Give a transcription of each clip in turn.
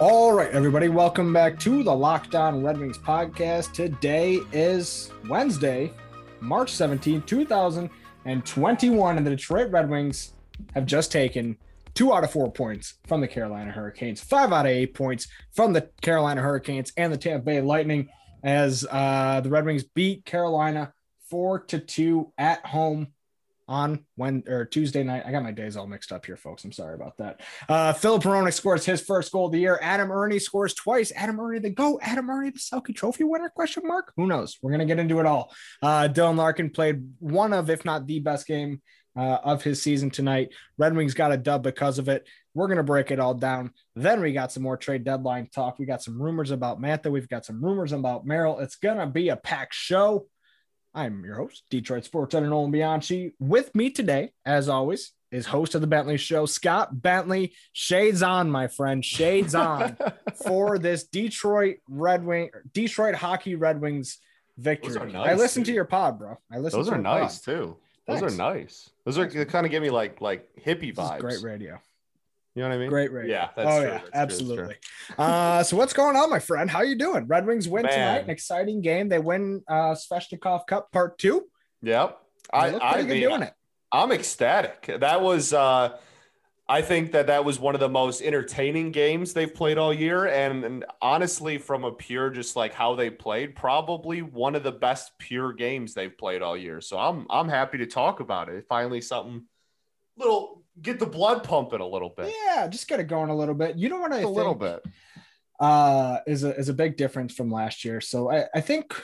All right, everybody, welcome back to the Locked On Red Wings podcast. Today is Wednesday, March 17, 2021, and the Detroit Red Wings have just taken two out of four points from the Carolina Hurricanes, five out of eight points from the Carolina Hurricanes and the Tampa Bay Lightning as uh, the Red Wings beat Carolina four to two at home on when or Tuesday night. I got my days all mixed up here, folks. I'm sorry about that. Uh, Filip Hronek scores his first goal of the year. Adam Erne scores twice. Adam Erne the go. Adam Erne the Selke Trophy winner? Question mark. Who knows? We're gonna get into it all. Uh, Dylan Larkin played one of, if not the best game uh, of his season tonight. Red Wings got a dub because of it. We're gonna break it all down. Then we got some more trade deadline talk. We got some rumors about Mantha. We've got some rumors about Merrill. It's gonna be a packed show. I'm your host, Detroit Sports Editor Nolan Bianchi. With me today, as always, is host of the Bentley Show, Scott Bentley. Shades on, my friend. Shades on for this Detroit Red Wing, Detroit Hockey Red Wings victory. nice, I listened to your pod, bro. I listened. Those to are your pod. nice too. Those Thanks. are nice. Those are kind of give me like like hippie vibes. great radio. You know what I mean? Great radio. Yeah, that's oh true. yeah, That's true, true. absolutely. uh, so what's going on, my friend? How you doing? Red Wings win Man. tonight. An exciting game. They win uh Svechnikov Cup Part Two. Yep. I I pretty good mean, doing it. I'm ecstatic. That was uh I think that that was one of the most entertaining games they've played all year and, and honestly from a pure just like how they played probably one of the best pure games they've played all year. So I'm I'm happy to talk about it. Finally something little get the blood pumping a little bit. Yeah, just get it going a little bit. You know what I a think? little bit. uh, is a is a big difference from last year. So I, I think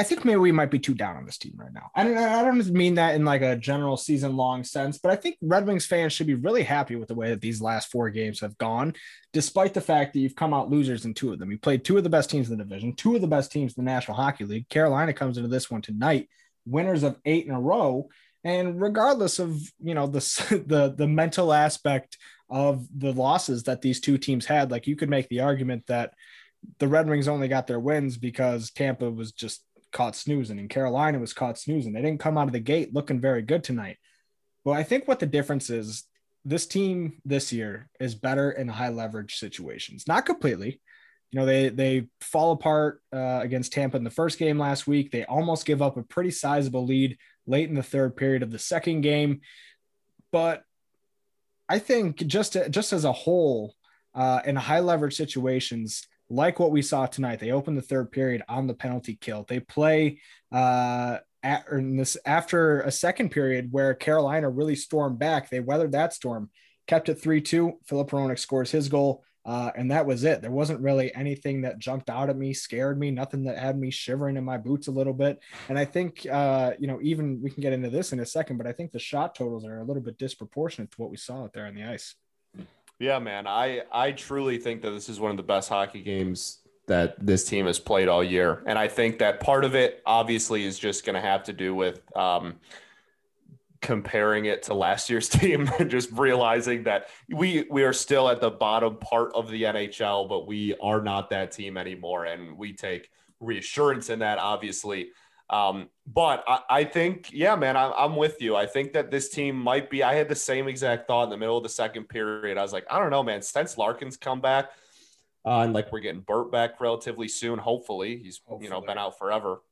I think maybe we might be too down on this team right now. I don't I don't mean that in like a general season long sense, but I think Red Wings fans should be really happy with the way that these last four games have gone, despite the fact that you've come out losers in two of them. You played two of the best teams in the division, two of the best teams in the National Hockey League. Carolina comes into this one tonight, winners of eight in a row. And regardless of you know the the the mental aspect of the losses that these two teams had. Like you could make the argument that the Red Wings only got their wins because Tampa was just caught snoozing and Carolina was caught snoozing. They didn't come out of the gate looking very good tonight. But I think what the difference is this team this year is better in high leverage situations. Not completely. You know, they they fall apart uh, against Tampa in the first game last week. They almost give up a pretty sizable lead late in the third period of the second game. But I think just just as a whole, uh, in high leverage situations like what we saw tonight, they open the third period on the penalty kill. They play uh, at, this after a second period where Carolina really stormed back. They weathered that storm, kept it three two. Filip Hronek scores his goal. Uh, and that was it. There wasn't really anything that jumped out at me, scared me, nothing that had me shivering in my boots a little bit. And I think, uh, you know, even we can get into this in a second, but I think the shot totals are a little bit disproportionate to what we saw out there on the ice. Yeah, man. I I truly think that this is one of the best hockey games that this team has played all year, and I think that part of it obviously is just going to have to do with um, comparing it to last year's team, and just realizing that we we are still at the bottom part of the NHL, but we are not that team anymore, and we take reassurance in that, obviously. Um, but I, I think, yeah, man, I, I'm with you. I think that this team might be. I had the same exact thought in the middle of the second period. I was like, I don't know, man. Since Larkin's come back, uh, and like we're getting Burt back relatively soon, hopefully. He's you know been out forever.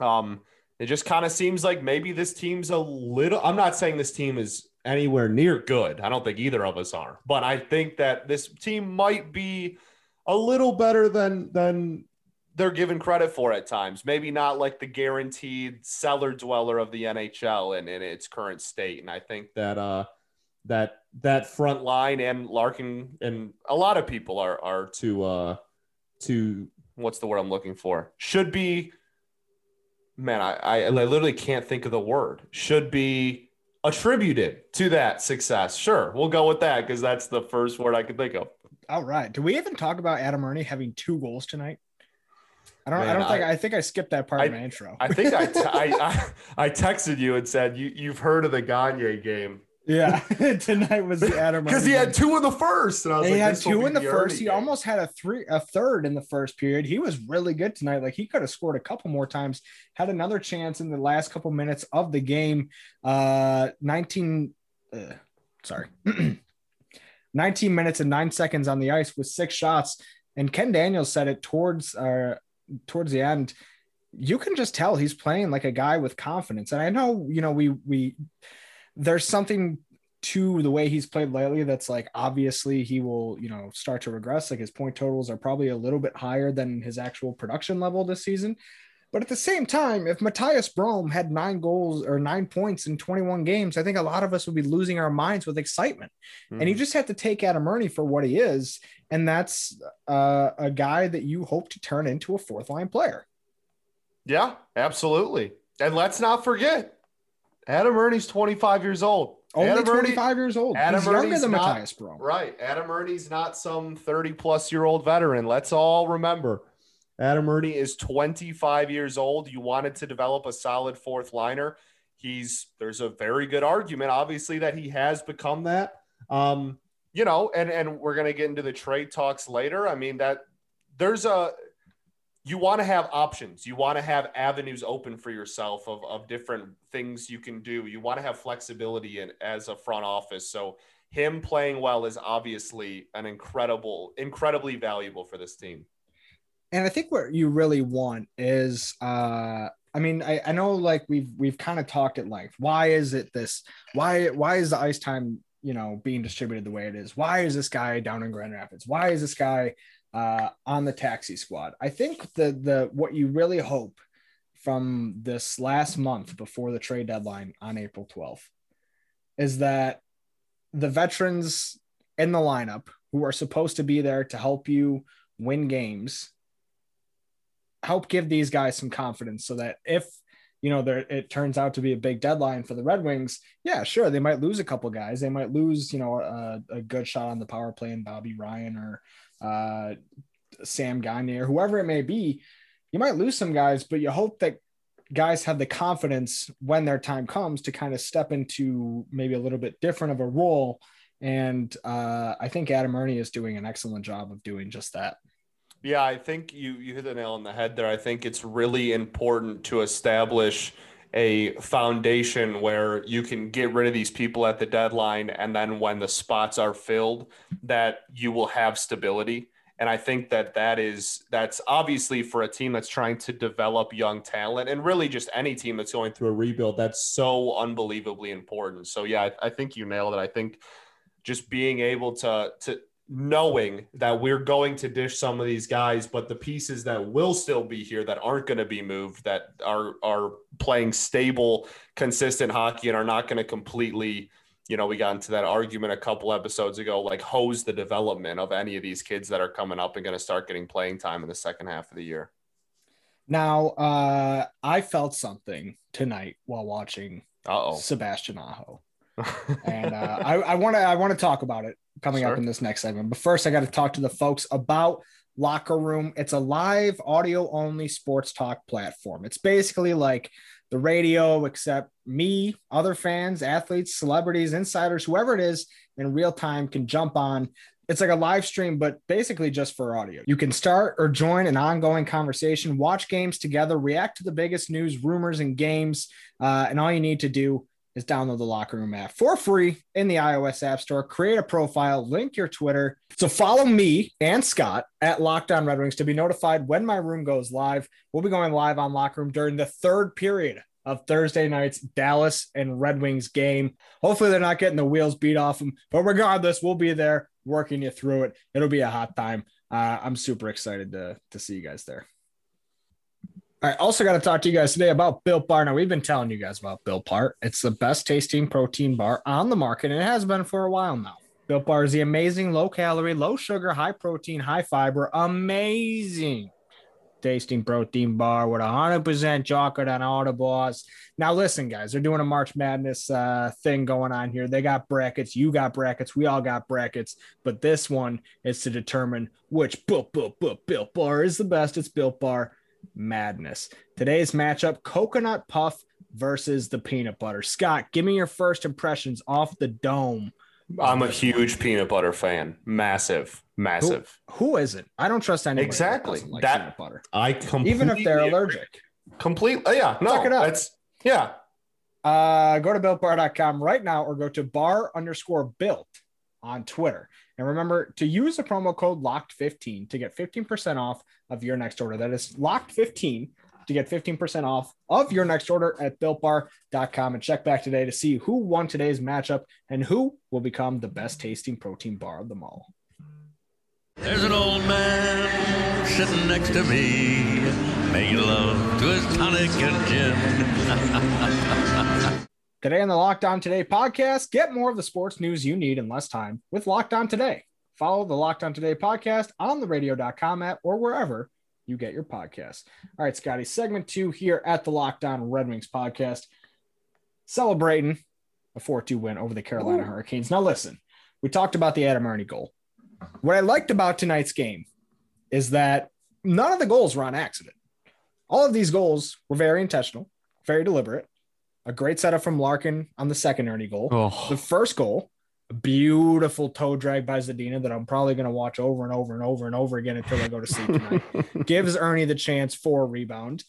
Um, it just kind of seems like maybe this team's a little. I'm not saying this team is anywhere near good. I don't think either of us are, but I think that this team might be a little better than than they're given credit for at times. Maybe not like the guaranteed cellar dweller of the NHL and in its current state. And I think that uh that that front line and Larkin and a lot of people are are to uh to what's the word I'm looking for? Should be man, I I, I literally can't think of the word. Should be attributed to that success. Sure, we'll go with that because that's the first word I could think of. All right. Do we even talk about Adam Erne having two goals tonight? I don't. Man, I don't think. I- I, think I skipped that part I- of my intro. I think I, I, I I texted you and said you you've heard of the Gagne game yeah, tonight was the Adam because he had two in the first, and I was He like, had two in the first. He almost had a three, a third in the first period. He was really good tonight. Like he could have scored a couple more times. Had another chance in the last couple minutes of the game. Uh, nineteen. Uh, sorry, nineteen minutes and nine seconds on the ice with six shots. And Ken Daniels said it towards uh towards the end. You can just tell he's playing like a guy with confidence. And I know, you know, we we there's something to the way he's played lately that's like obviously he will you know start to regress like his point totals are probably a little bit higher than his actual production level this season but at the same time if mathias Brome had nine goals or nine points in 21 games i think a lot of us would be losing our minds with excitement and you Mhm. just have to take adam erne for what he is and that's uh, a guy that you hope to turn into a fourth line player yeah, absolutely. And let's not forget, Adam Erne's 25 years old. only Adam Erne- 25 years old Adam he's younger than not- mathias Brome. Right. Adam Erne's not some 30 plus year old veteran. Let's all remember Adam Erne is 25 years old. You wanted to develop a solid fourth liner. He's there's a very good argument, obviously, that he has become that. Um, you know, and and we're gonna get into the trade talks later. I mean, that there's a you want to have options. You want to have avenues open for yourself of, of different things you can do. You want to have flexibility in as a front office. So him playing well is obviously an incredible, incredibly valuable for this team. and I think what you really want is uh I mean I, I know like we've we've kind of talked at length. Why is it this why why is the ice time you know being distributed the way it is? Why is this guy down in Grand Rapids? Why is this guy uh on the taxi squad? I think the the what you really hope from this last month before the trade deadline on April 12th is that the veterans in the lineup who are supposed to be there to help you win games help give these guys some confidence so that if you know there it turns out to be a big deadline for the Red Wings, yeah, sure, they might lose a couple guys. They might lose, you know, a, a good shot on the power play in Bobby Ryan or uh, Sam Gagne or whoever it may be. You might lose some guys, but you hope that guys have the confidence when their time comes to kind of step into maybe a little bit different of a role. And uh, I think Adam Erne is doing an excellent job of doing just that. Yeah, I think you you hit the nail on the head there. I think it's really important to establish a foundation where you can get rid of these people at the deadline and then when the spots are filled that you will have stability. And I think that that is that's obviously for a team that's trying to develop young talent and really just any team that's going through a rebuild that's so unbelievably important. So yeah, I, I think you nailed it. I think just being able to to knowing that we're going to dish some of these guys, but the pieces that will still be here that aren't going to be moved, that are are playing stable, consistent hockey and are not going to completely, you know, we got into that argument a couple episodes ago, like hose the development of any of these kids that are coming up and going to start getting playing time in the second half of the year. Now, uh, I felt something tonight while watching Uh Sebastian Aho. And uh, I want to I want to talk about it coming Sure. up in this next segment. But first, I got to talk to the folks about Locker Room. It's a live audio only sports talk platform. It's basically like the radio, except me, other fans, athletes, celebrities, insiders, whoever it is, in real time can jump on. It's like a live stream, but basically just for audio. You can start or join an ongoing conversation, watch games together, react to the biggest news, rumors, and games. Uh, and all you need to do is download the Locker Room app for free in the iOS App Store. Create a profile, link your Twitter. So follow me and Scott at Locked On Red Wings to be notified when my room goes live. We'll be going live on Locker Room during the third period of Thursday night's Dallas and Red Wings game. Hopefully, they're not getting the wheels beat off them, but regardless, we'll be there working you through it. It'll be a hot time. Uh, I'm super excited to, to see you guys there. Right. Also, got to talk to you guys today about Built Bar. Now, we've been telling you guys about Built Bar. It's the best tasting protein bar on the market, and it has been for a while now. Built Bar is the amazing low calorie, low sugar, high protein, high fiber, amazing tasting protein bar with 100% chocolate on all the bars. Now, listen, guys, they're doing a March Madness uh, thing going on here. They got brackets. You got brackets. We all got brackets. But this one is to determine which Built, Built, Built, Built bar is the best. It's Built Bar Madness. Today's matchup coconut puff versus the peanut butter. Scott, give me your first impressions off the dome. I'm a huge peanut butter fan. Massive, massive. Who, who isn't? I don't trust anyone. Exactly. That, like that peanut butter. I completely Even if they're allergic. Complete. oh, Yeah. No. Suck it up. That's yeah. Uh, go to builtbar.com right now or go to bar underscore built on Twitter. And remember to use the promo code locked15 to get 15% off of your next order. That is locked15 to get 15% off of your next order at builtbar.com and check back today to see who won today's matchup and who will become the best tasting protein bar of them all. There's an old man sitting next to me, making love to his tonic and gin. Today on the Locked On Today podcast, get more of the sports news you need in less time with Locked On Today. Follow the Locked On Today podcast on the radio.com app or wherever you get your podcasts. All right, Scotty, segment two here at the Locked On Red Wings podcast, celebrating a 4 2 win over the Carolina Hurricanes. Now, listen, we talked about the Adam Erne goal. What I liked about tonight's game is that none of the goals were on accident. All of these goals were very intentional, very deliberate. A great setup from Larkin on the second Erne goal. Oh, The first goal, a beautiful toe drag by Zadina that I'm probably going to watch over and over and over and over again until I go to sleep tonight. Gives Erne the chance for a rebound.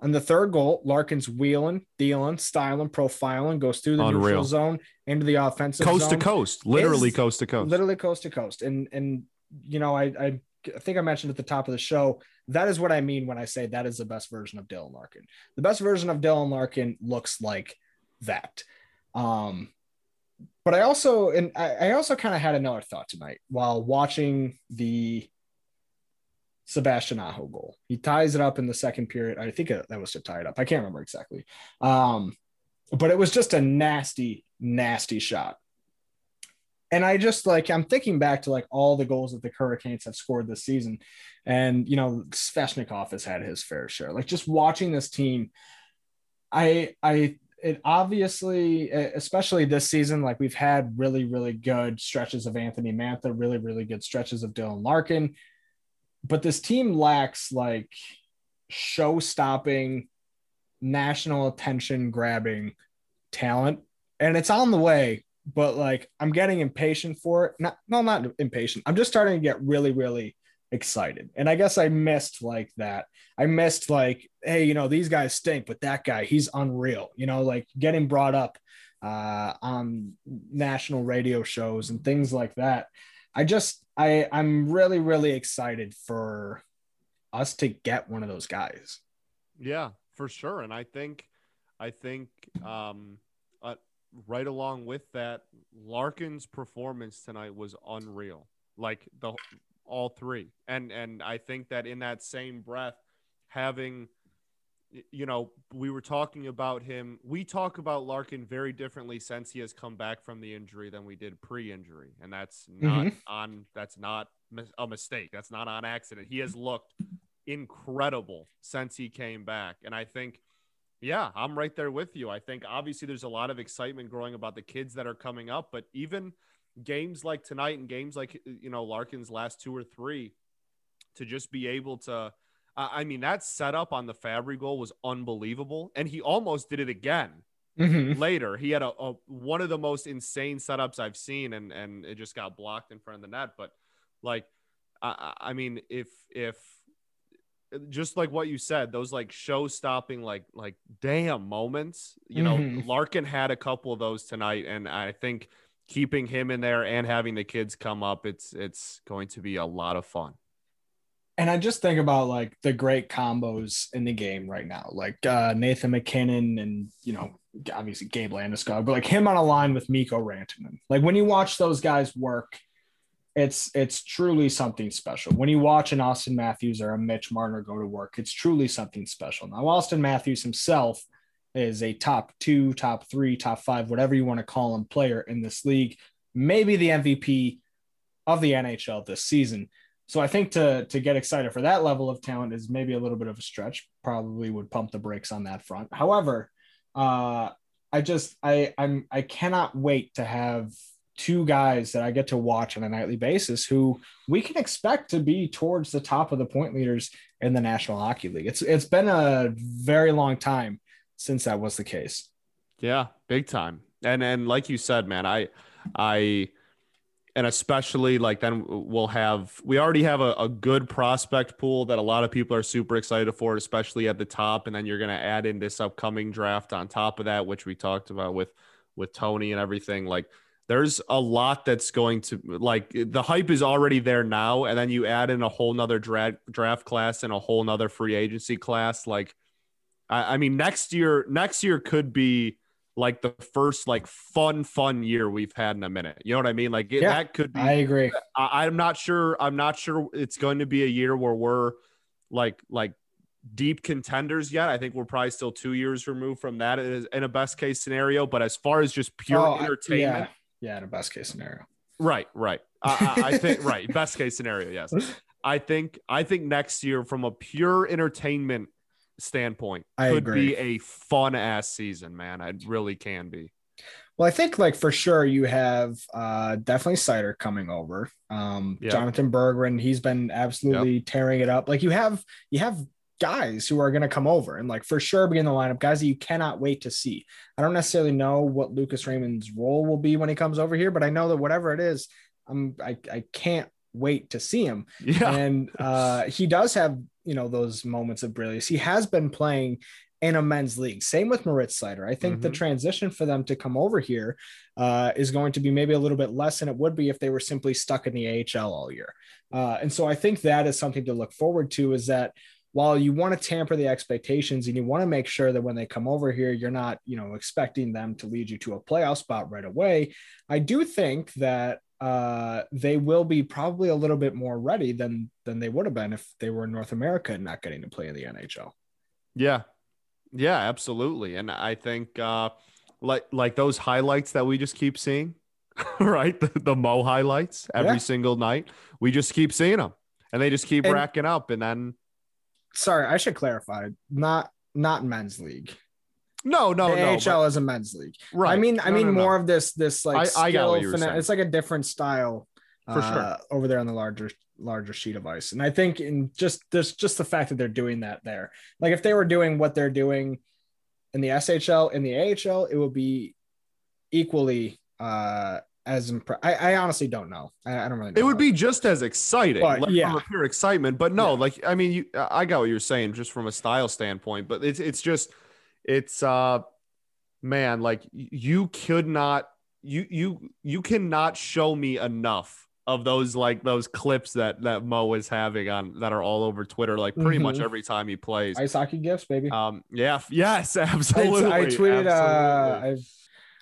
And the third goal, Larkin's wheeling, dealing, styling, profiling, goes through the Unreal. neutral zone into the offensive coast to coast, literally coast to coast. literally coast to coast. And and you know, I I think I mentioned at the top of the show that is what I mean when I say that is the best version of Dylan Larkin. The best version of Dylan Larkin looks like that. Um, but I also and I, I also kind of had another thought tonight while watching the Sebastian Aho goal. He ties it up in the second period. I think that was to tie it up. I can't remember exactly. Um, but it was just a nasty, nasty shot. And I just like I'm thinking back to like all the goals that the Hurricanes have scored this season, and you know Svechnikov has had his fair share. Like just watching this team, I I it obviously, especially this season, like we've had really really good stretches of Anthony Mantha, really really good stretches of Dylan Larkin, but this team lacks like show stopping, national attention grabbing talent, and it's on the way but like I'm getting impatient for it. Not no, not impatient. I'm just starting to get really, really excited. And I guess I missed like that. I missed like, hey, you know, these guys stink, but that guy, he's unreal. You know, like getting brought up uh, on national radio shows and things like that. I just I I'm really, really excited for us to get one of those guys. Yeah, for sure. And I think, I think, um, uh, right along with that, Larkin's performance tonight was unreal. Like the all three, and and I think that in that same breath, having, you know, we were talking about him. We talk about Larkin very differently since he has come back from the injury than we did pre-injury, and that's not mm-hmm. on. That's not a mistake. That's not on accident. He has looked incredible since he came back, and I think. Yeah, I'm right there with you. I think obviously there's a lot of excitement growing about the kids that are coming up, but even games like tonight and games like you know Larkin's last two or three, to just be able to, I I mean that setup on the Fabbri goal was unbelievable, and he almost did it again Mhm. later. He had a, a one of the most insane setups I've seen, and and it just got blocked in front of the net. But like, I I mean, if if just like what you said, those like show stopping, like like damn moments. You know, Mhm. Larkin had a couple of those tonight, and I think keeping him in there and having the kids come up, it's it's going to be a lot of fun. and I just think about like the great combos in the game right now, like uh, Nathan MacKinnon and you know obviously Gabe Landeskog, but like him on a line with Mikko Rantanen. Like when you watch those guys work, it's it's truly something special. When you watch an Auston Matthews or a Mitch Marner go to work, it's truly something special. Now Auston Matthews himself is a top two, top three, top five, whatever you want to call him, player in this league, maybe the MVP of the NHL this season. so I think to to get excited for that level of talent is maybe a little bit of a stretch. Probably would pump the brakes on that front. However, uh, I just I I'm I cannot wait to have two guys that I get to watch on a nightly basis who we can expect to be towards the top of the point leaders in the National Hockey League. It's it's been a very long time since that was the case. Yeah, big time. And and like you said, man, I I and especially like then we'll have we already have a, a good prospect pool that a lot of people are super excited for, especially at the top. And then you're gonna add in this upcoming draft on top of that, which we talked about with with Tony and everything. Like there's a lot that's going to like the hype is already there now and then you add in a whole nother draft draft class and a whole nother free agency class like I, I mean next year next year could be like the first like fun fun year we've had in a minute. You know what i mean? Like it, Yeah, that could be I agree. I, i'm not sure i'm not sure it's going to be a year where we're like like deep contenders yet. I think we're probably still two years removed from that in a best case scenario but as far as just pure Oh, entertainment Yeah, yeah, in a best case scenario. Right, right. I, I, I think right. Best case scenario, yes. I think I think next year, from a pure entertainment standpoint, I could agree. be a fun ass season, man. It really can be. Well, I think like for sure you have uh definitely Seider coming over. Um Yeah. Jonatan Berggren, he's been absolutely tearing it up. Like you have you have guys who are going to come over and like for sure be in the lineup, guys that you cannot wait to see. I don't necessarily know what Lucas Raymond's role will be when he comes over here, but I know that whatever it is, I'm I, I can't wait to see him. Yeah, And uh, he does have, you know, those moments of brilliance. He has been playing in a men's league. Same with Moritz Seider. I think the Mhm. transition for them to come over here uh, is going to be maybe a little bit less than it would be if they were simply stuck in the AHL all year. Uh, and so I think that is something to look forward to is that while you want to tamper the expectations and you want to make sure that when they come over here, you're not, you know, expecting them to lead you to a playoff spot right away. I do think that uh, they will be probably a little bit more ready than than they would have been if they were in North America and not getting to play in the NHL. yeah, yeah, absolutely. And I think uh, like like those highlights that we just keep seeing, right? The, the Mo highlights every Yeah. single night. We just keep seeing them, and they just keep And- racking up, and then Sorry, I should clarify. Not not men's league. no, no, the no, AHL is a men's league. right? I mean, I No, mean no, no. more of this this like I- I got skill you fina- It's like a different style For sure. uh, over there on the larger larger sheet of ice. And I think in just there's just the fact that they're doing that there. Like if they were doing what they're doing in the SHL in the AHL, it would be equally uh as impre- I, I honestly don't know. I, I don't really know. It would be just as exciting, But, like yeah. from a pure excitement. But no, Yeah. like I mean, you, I got what you're saying, just from a style standpoint. But it's it's just it's uh, man, like you could not you you you cannot show me enough of those like those clips that that Mo is having on that are all over Twitter, like pretty much Mhm. every time he plays. ice hockey gifts, baby. Um, yeah, yes, absolutely. I tweeted uh absolutely.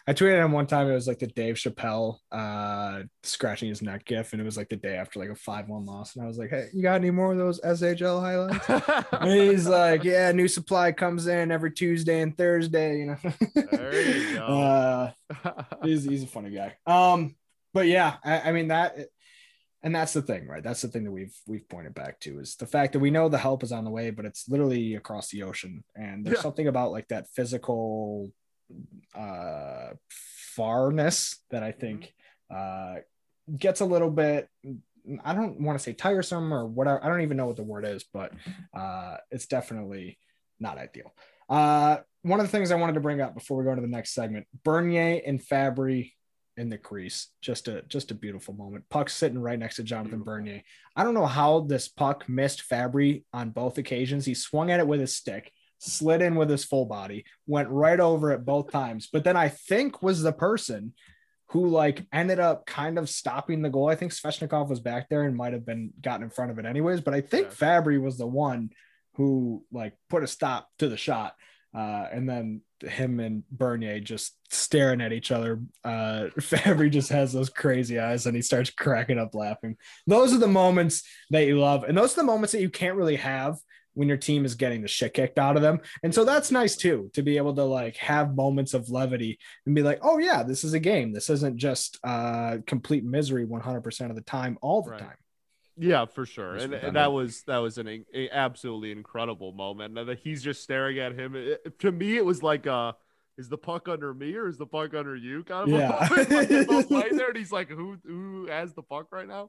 I tweeted him one time it was like the Dave Chappelle uh scratching his neck gif and it was like the day after like a 5-1 loss and I was like, "Hey, you got any more of those SHL highlights?" And he's like, "Yeah, new supply comes in every Tuesday and Thursday, you know." There you go. Uh he's he's a funny guy. Um but yeah, I, I mean that and that's the thing, right? That's the thing that we've we've pointed back to is the fact that we know the help is on the way, but it's literally across the ocean. And there's Yeah. something about like that physical uh farness that I think uh gets a little bit I don't want to say tiresome or whatever. I don't even know what the word is, but uh it's definitely not ideal. Uh one of the things I wanted to bring up before we go to the next segment, Bernier and Fabbri in the crease. Just a just a beautiful moment. Puck sitting right next to Jonathan Beautiful. Bernier. I don't know how this puck missed Fabbri on both occasions. He swung at it with his stick, slid in with his full body, went right over it both times. But then I think was the person who like ended up kind of stopping the goal. I think Svechnikov was back there and might have been gotten in front of it anyways. But I think Yeah. Fabbri was the one who like put a stop to the shot. Uh, and then him and Bernier just staring at each other. Uh, Fabbri just has those crazy eyes and he starts cracking up laughing. Those are the moments that you love. And those are the moments that you can't really have when your team is getting the shit kicked out of them. And so that's nice too, to be able to like have moments of levity and be like, oh yeah, this is a game. This isn't just uh, complete misery 100% of the time, all the Right. time. Yeah, for sure, and, and that was that was an a absolutely incredible moment. And that he's just staring at him. It- to me, it was like, uh, "Is the puck under me or is the puck under you?" Kind of. a Yeah. moment. Like, they're both laying there, and he's like, "Who who has the puck right now?"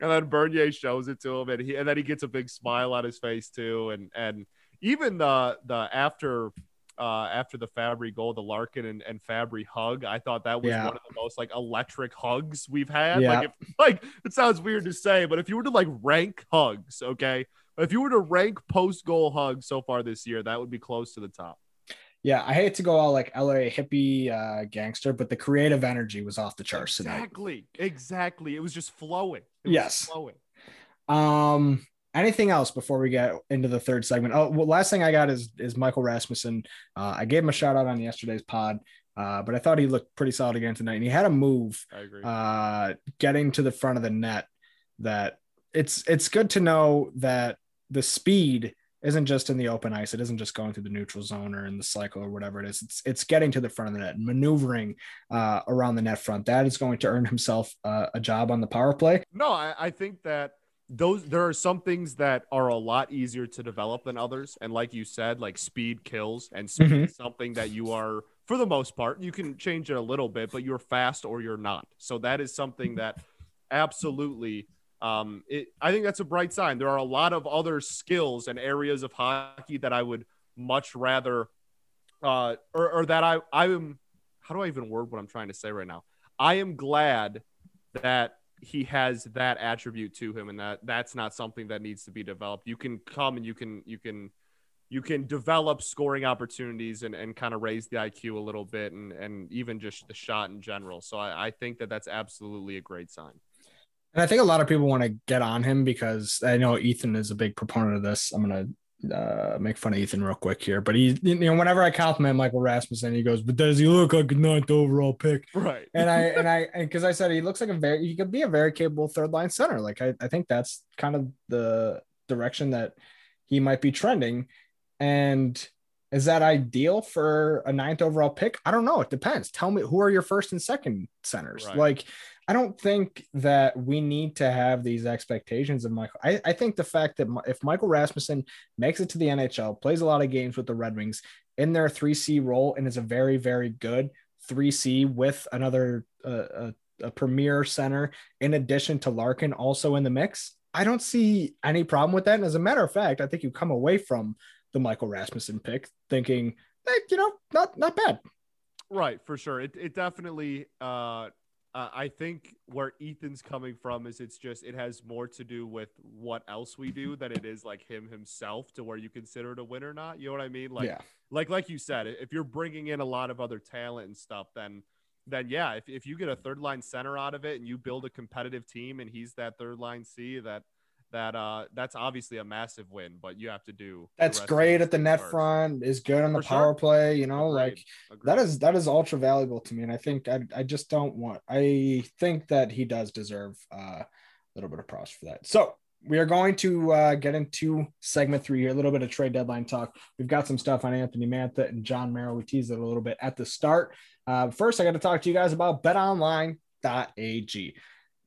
And then Bernier shows it to him, and he and then he gets a big smile on his face too, and and even the the after. Uh, after the Fabbri goal, the Larkin and, and Fabbri hug, I thought that was Yeah. one of the most like electric hugs we've had. Yeah. Like, if, like it sounds weird to say, but if you were to like rank hugs, okay, if you were to rank post goal hugs so far this year, that would be close to the top. Yeah, I hate to go all like LA hippie uh, gangster, but the creative energy was off the charts tonight. Exactly, exactly. It was just flowing. Yes. flowing. Um, anything else before we get into the third segment? Oh, well, last thing I got is is Michael Rasmussen. Uh, I gave him a shout out on yesterday's pod, uh, but I thought he looked pretty solid again tonight, and he had a move I agree. uh, getting to the front of the net. That it's it's good to know that the speed isn't just in the open ice. It isn't just going through the neutral zone or in the cycle or whatever it is. It's it's getting to the front of the net, maneuvering uh, around the net front. That is going to earn himself uh, a job on the power play. No, I, I think that those there are some things that are a lot easier to develop than others, and like you said, like speed kills, and speed Mhm. is something that you are for the most part. You can change it a little bit, but you're fast or you're not. So that is something that absolutely. Um, it, I think that's a bright sign. There are a lot of other skills and areas of hockey that I would much rather, uh, or, or that I I am. How do I even word what I'm trying to say right now? I am glad that he has that attribute to him and that that's not something that needs to be developed you can come and you can you can you can develop scoring opportunities and, and kind of raise the iq a little bit and and even just the shot in general so I, I think that that's absolutely a great sign And I think a lot of people want to get on him because I know Ethan is a big proponent of this. I'm gonna uh, make fun of Ethan real quick here, but he, you know, whenever I compliment Michael Rasmussen, he goes, "But does he look like a ninth overall pick?" right And I and I because I said he looks like a very he could be a very capable third line center. Like I, I think that's kind of the direction that he might be trending. And is that ideal for a ninth overall pick? I don't know. It depends. Tell me who are your first and second centers. Right. Like I don't think that we need to have these expectations of Michael. I, I think the fact that if Michael Rasmussen makes it to the NHL, plays a lot of games with the Red Wings in their 3C role, and is a very, very good 3C with another uh, a, a premier center in addition to Larkin also in the mix. I don't see any problem with that. And as a matter of fact, I think you come away from the Michael Rasmussen pick thinking, hey, you know, not not bad. Right, for sure. It it definitely uh uh, I think where Ethan's coming from is it's just it has more to do with what else we do than it is like him himself to where you consider it a win or not. You know what I mean? Like yeah. like like you said, if you're bringing in a lot of other talent and stuff, then then yeah, if, if you get a third line center out of it and you build a competitive team and he's that third line C, that that uh that's obviously a massive win. But you have to do That's great at the net front, is good on the For sure. power play, you know, Agreed. like that Agreed. is that is ultra valuable to me and i think i, I just don't want i think that he does deserve uh, a little bit of props for that so we are going to uh, get into segment three here a little bit of trade deadline talk we've got some stuff on anthony mantha and jon merrill we teased it a little bit at the start uh, first i got to talk to you guys about betonline.ag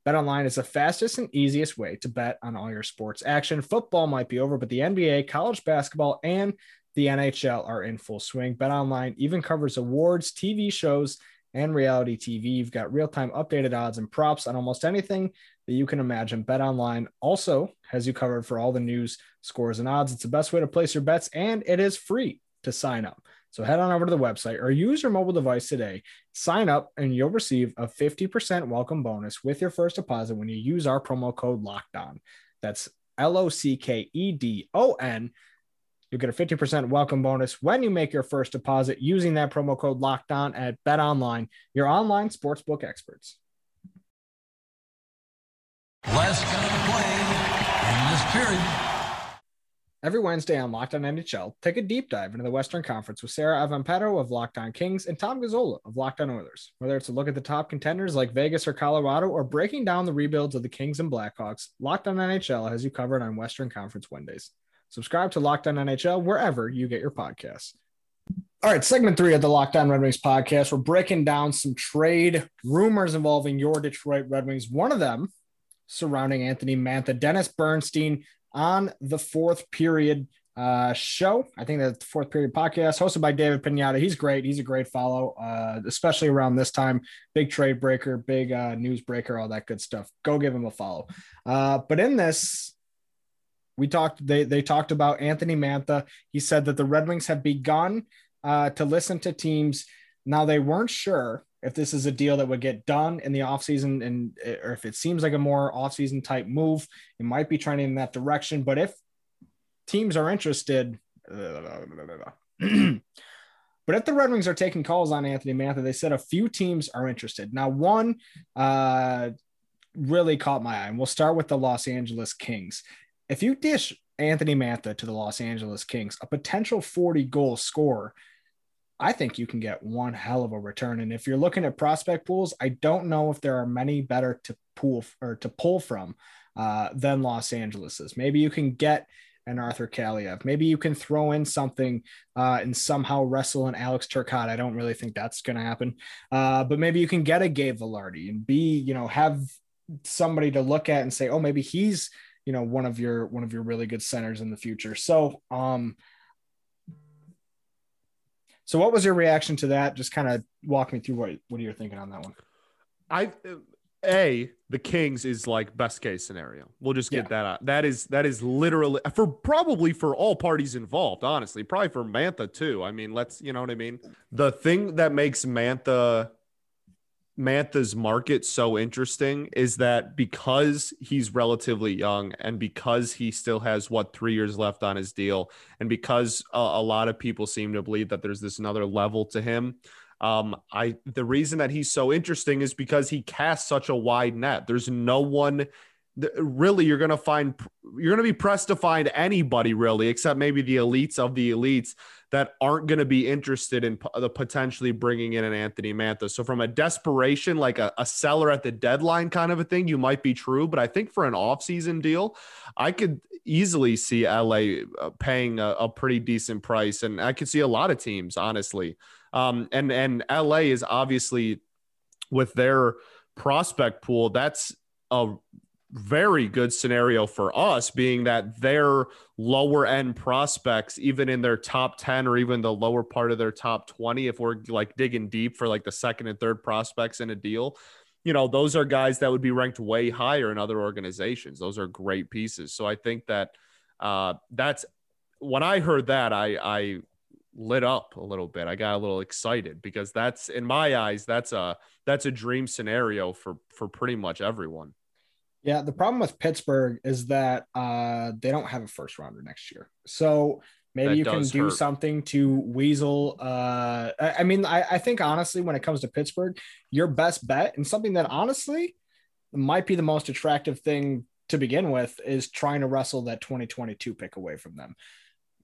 BetOnline is the fastest and easiest way to bet on all your sports action. Football might be over, but the NBA, college basketball, and the NHL are in full swing. BetOnline even covers awards, TV shows, and reality TV. You've got real-time updated odds and props on almost anything that you can imagine. BetOnline also has you covered for all the news, scores, and odds. It's the best way to place your bets, and it is free to sign up. So head on over to the website or use your mobile device today. Sign up, and you'll receive a 50% welcome bonus with your first deposit when you use our promo code Locked On. That's L O C K E D O N. You'll get a 50% welcome bonus when you make your first deposit using that promo code locked on at Bet Online, your online sportsbook experts. Last play in this period. Every Wednesday on Locked On NHL, take a deep dive into the Western Conference with Sarah Avampado of Locked On Kings and Tom Gazzola of Locked On Oilers. Whether it's a look at the top contenders like Vegas or Colorado or breaking down the rebuilds of the Kings and Blackhawks, Locked On NHL has you covered on Western Conference Wednesdays. Subscribe to Locked On NHL wherever you get your podcasts. All right, segment three of the Locked On Red Wings podcast. We're breaking down some trade rumors involving your Detroit Red Wings. One of them surrounding Anthony Mantha. Dennis Bernstein on the fourth period uh, show. I think that's the fourth period podcast hosted by David Pagnotta. He's great. He's a great follow, uh, especially around this time. Big trade breaker, big uh, news breaker, all that good stuff. Go give him a follow. Uh, but in this, we talked. They they talked about Anthony Mantha. He said that the Red Wings have begun uh, to listen to teams. Now they weren't sure if this is a deal that would get done in the offseason and or if it seems like a more offseason type move, it might be trending in that direction. But if teams are interested, but if the Red Wings are taking calls on Anthony Mantha, they said a few teams are interested. Now, one uh, really caught my eye, and we'll start with the Los Angeles Kings. If you dish Anthony Mantha to the Los Angeles Kings, a potential 40 goal scorer, I think you can get one hell of a return. And if you're looking at prospect pools, I don't know if there are many better to pool or to pull from uh, than Los Angeles's. Maybe you can get an Arthur Kaliyev. Maybe you can throw in something uh, and somehow wrestle an Alex Turcotte. I don't really think that's going to happen. Uh, but maybe you can get a Gabe Vilardi and be, you know, have somebody to look at and say, oh, maybe he's, you know, one of your one of your really good centers in the future. So, um, so what was your reaction to that? Just kind of walk me through what what you're thinking on that one. I a the Kings is like best case scenario. We'll just get yeah. that out. That is that is literally for probably for all parties involved. Honestly, probably for Mantha too. I mean, let's you know what I mean. The thing that makes Mantha Mantha's market so interesting is that because he's relatively young and because he still has what three years left on his deal, and because a, a lot of people seem to believe that there's this another level to him um, I the reason that he's so interesting is because he casts such a wide net. There's no one really you're going to find you're going to be pressed to find anybody really except maybe the elites of the elites that aren't going to be interested in the potentially bringing in an Anthony Mantha. So from a desperation like a, a seller at the deadline kind of a thing you might be true, but I think for an offseason deal, I could easily see LA uh, paying a, a pretty decent price and I could see a lot of teams honestly um, and and LA is obviously with their prospect pool. That's a very good scenario for us, being that their lower end prospects, even in their top 10 or even the lower part of their top 20, if we're like digging deep for like the second and third prospects in a deal, you know, those are guys that would be ranked way higher in other organizations. Those are great pieces. So I think that uh, that's when I heard that, I, I lit up a little bit. I got a little excited because that's in my eyes that's a that's a dream scenario for for pretty much everyone. Yeah, the problem with Pittsburgh is that uh, they don't have a first rounder next year. So maybe that you can do hurt. something to weasel. Uh, I, I mean, I, I think honestly, when it comes to Pittsburgh, your best bet and something that honestly might be the most attractive thing to begin with is trying to wrestle that 2022 pick away from them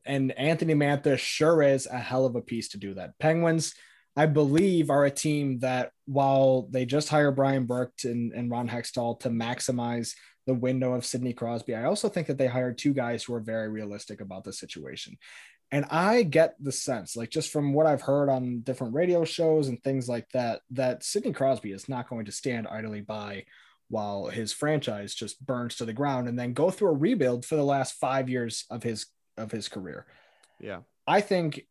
and Anthony Mantha sure is a hell of a piece to do that. Penguins, I believe, are a team that while they just hire Brian Burke and, and Ron Hextall to maximize the window of Sidney Crosby, I also think that they hired two guys who are very realistic about the situation. And I get the sense, like just from what I've heard on different radio shows and things like that, that Sidney Crosby is not going to stand idly by while his franchise just burns to the ground and then go through a rebuild for the last five years of his of his career. Yeah. I think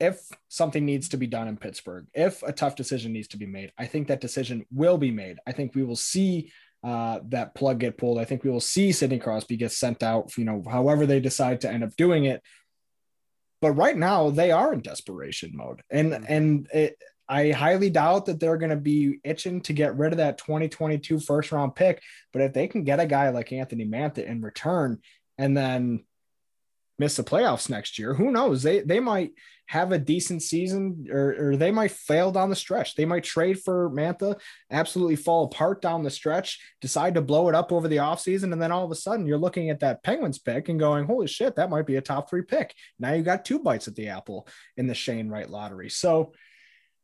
if something needs to be done in Pittsburgh, if a tough decision needs to be made, I think that decision will be made. I think we will see uh, that plug get pulled. I think we will see Sidney Crosby get sent out, you know, however they decide to end up doing it. But right now they are in desperation mode. And mm-hmm. and it, I highly doubt that they're going to be itching to get rid of that 2022 first round pick. But if they can get a guy like Anthony Mantha in return and then miss the playoffs next year. Who knows? They they might have a decent season or, or they might fail down the stretch. They might trade for Mantha, absolutely fall apart down the stretch, decide to blow it up over the offseason. And then all of a sudden you're looking at that Penguins pick and going, holy shit, that might be a top three pick. Now you got two bites at the apple in the Shane Wright lottery. So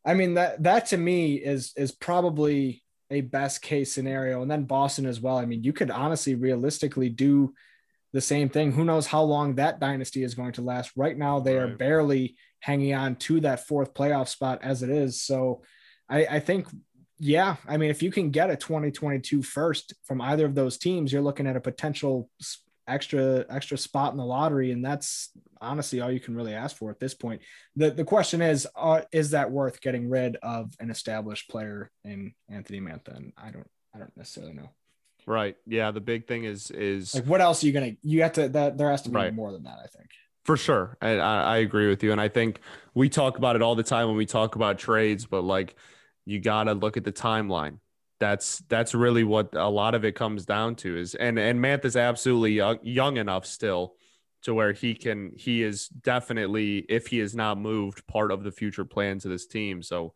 I mean that that to me is is probably a best case scenario. And then Boston as well. I mean, you could honestly realistically do the same thing. Who knows how long that dynasty is going to last? Right now, they right. are barely hanging on to that fourth playoff spot as it is. So I, I think yeah, I mean, if you can get a 2022 first from either of those teams, you're looking at a potential extra extra spot in the lottery, and that's honestly all you can really ask for at this point. the The question is, uh, is that worth getting rid of an established player in Anthony Mantha? And I don't, I don't necessarily know. Right. Yeah. The big thing is is like what else are you gonna? You have to that there has to be Right. more than that. I think. For sure. I, I agree with you. And I think we talk about it all the time when we talk about trades, but like you got to look at the timeline. That's that's really what a lot of it comes down to is and and Mantha is absolutely young, young enough still to where he can he is definitely if he is not moved part of the future plans of this team. So,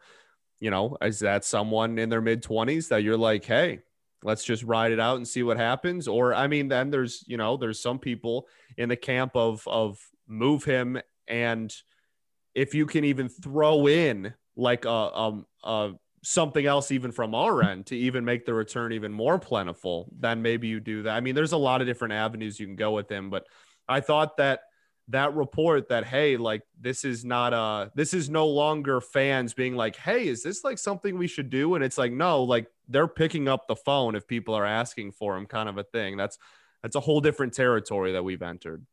you know, is that someone in their mid 20s that you're like, "Hey, let's just ride it out and see what happens?" Or I mean, then there's, you know, there's some people in the camp of of move him and if you can even throw in like a um uh something else even from our end to even make the return even more plentiful then maybe you do that i mean there's a lot of different avenues you can go with him but i thought that that report that hey like this is not uh this is no longer fans being like hey is this like something we should do? And it's like no like they're picking up the phone if people are asking for him kind of a thing. That's that's a whole different territory that we've entered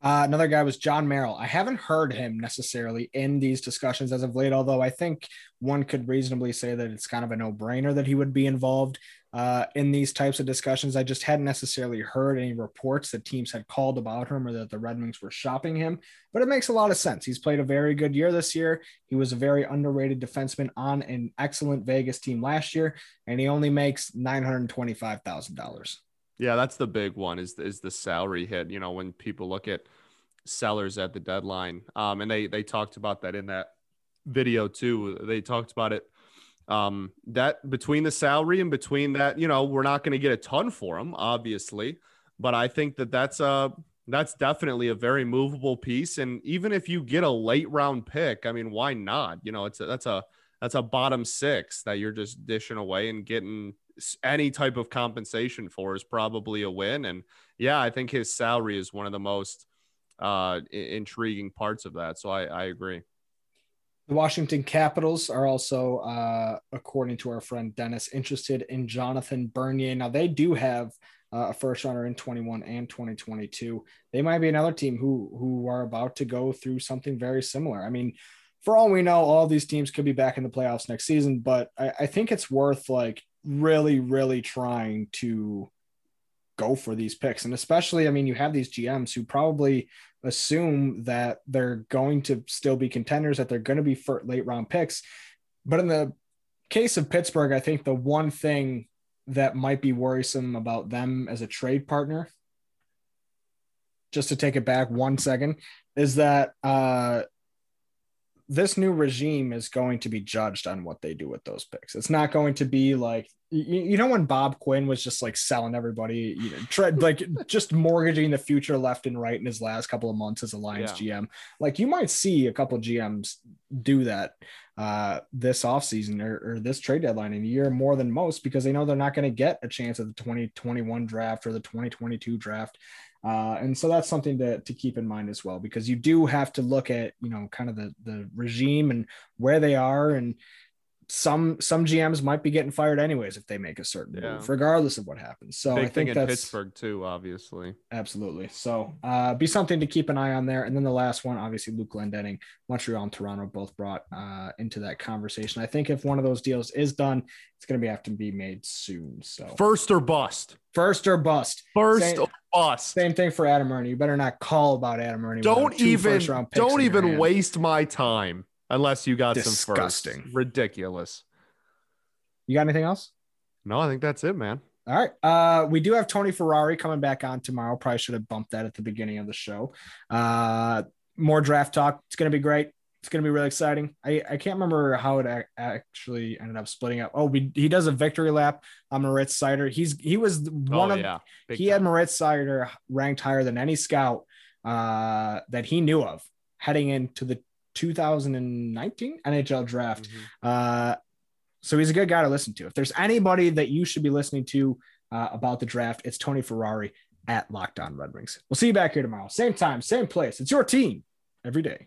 Uh, another guy was Jon Merrill. I haven't heard him necessarily in these discussions as of late, although I think one could reasonably say that it's kind of a no brainer that he would be involved uh, in these types of discussions. I just hadn't necessarily heard any reports that teams had called about him or that the Red Wings were shopping him, but it makes a lot of sense. He's played a very good year this year. He was a very underrated defenseman on an excellent Vegas team last year, and he only makes $925,000. Yeah, that's the big one is is the salary hit. You know, when people look at sellers at the deadline, um, and they they talked about that in that video too. They talked about it. Um, that between the salary and between that, you know, we're not going to get a ton for him, obviously, but I think that that's a that's definitely a very movable piece. And even if you get a late round pick, I mean, why not? You know, it's a, that's a that's a bottom six that you're just dishing away and getting any type of compensation for is probably a win. And yeah, I think his salary is one of the most uh, intriguing parts of that. So I, I agree. The Washington Capitals are also, uh, according to our friend Dennis, interested in Jonathan Bernier. Now, they do have uh, a first runner in 21 and 2022. They might be another team who who are about to go through something very similar. I mean, for all we know, all these teams could be back in the playoffs next season, but I, I think it's worth like really, really trying to go for these picks. And especially, I mean, you have these GMs who probably assume that they're going to still be contenders, that they're going to be late round picks. But in the case of Pittsburgh, I think the one thing that might be worrisome about them as a trade partner, just to take it back one second, is that uh, this new regime is going to be judged on what they do with those picks. It's not going to be like you, you know when Bob Quinn was just like selling everybody, you know, like just mortgaging the future left and right in his last couple of months as a Lions GM. Like you might see a couple GMs do that uh, this offseason or, or this trade deadline in a year more than most because they know they're not going to get a chance at the 2021 draft or the 2022 draft. Uh, and so that's something to, to keep in mind as well, because you do have to look at, you know, kind of the, the regime and where they are. And some, some GMs might be getting fired anyways if they make a certain Yeah. move, regardless of what happens. So Big I thing think in that's Pittsburgh too, obviously. absolutely. So uh, be something to keep an eye on there. And then the last one, obviously Luke Glendening, Montreal and Toronto both brought uh, into that conversation. I think if one of those deals is done, it's going to be have to be made soon. So First or bust. first or bust. First or bust. Same thing for Adam Erne. You better not call about Adam Erne. don't even don't even waste my time unless you got some Disgusting. first. Ridiculous. You got anything else? No, I think that's it, man. All right. Uh, we do have Tony Ferrari coming back on tomorrow. Probably should have bumped that at the beginning of the show. Uh, more draft talk. It's going to be great. It's going to be really exciting. I, I can't remember how it ac- actually ended up splitting up. Oh, we, he does a victory lap on Moritz Seider. He's he was one oh of yeah. He had time. Moritz Seider ranked higher than any scout uh, that he knew of heading into the 2019 NHL draft. Mhm. Uh, so he's a good guy to listen to. If there's anybody that you should be listening to uh, about the draft, it's Tony Ferrari at Locked On Red Wings. We'll see you back here tomorrow. Same time, same place. It's your team every day.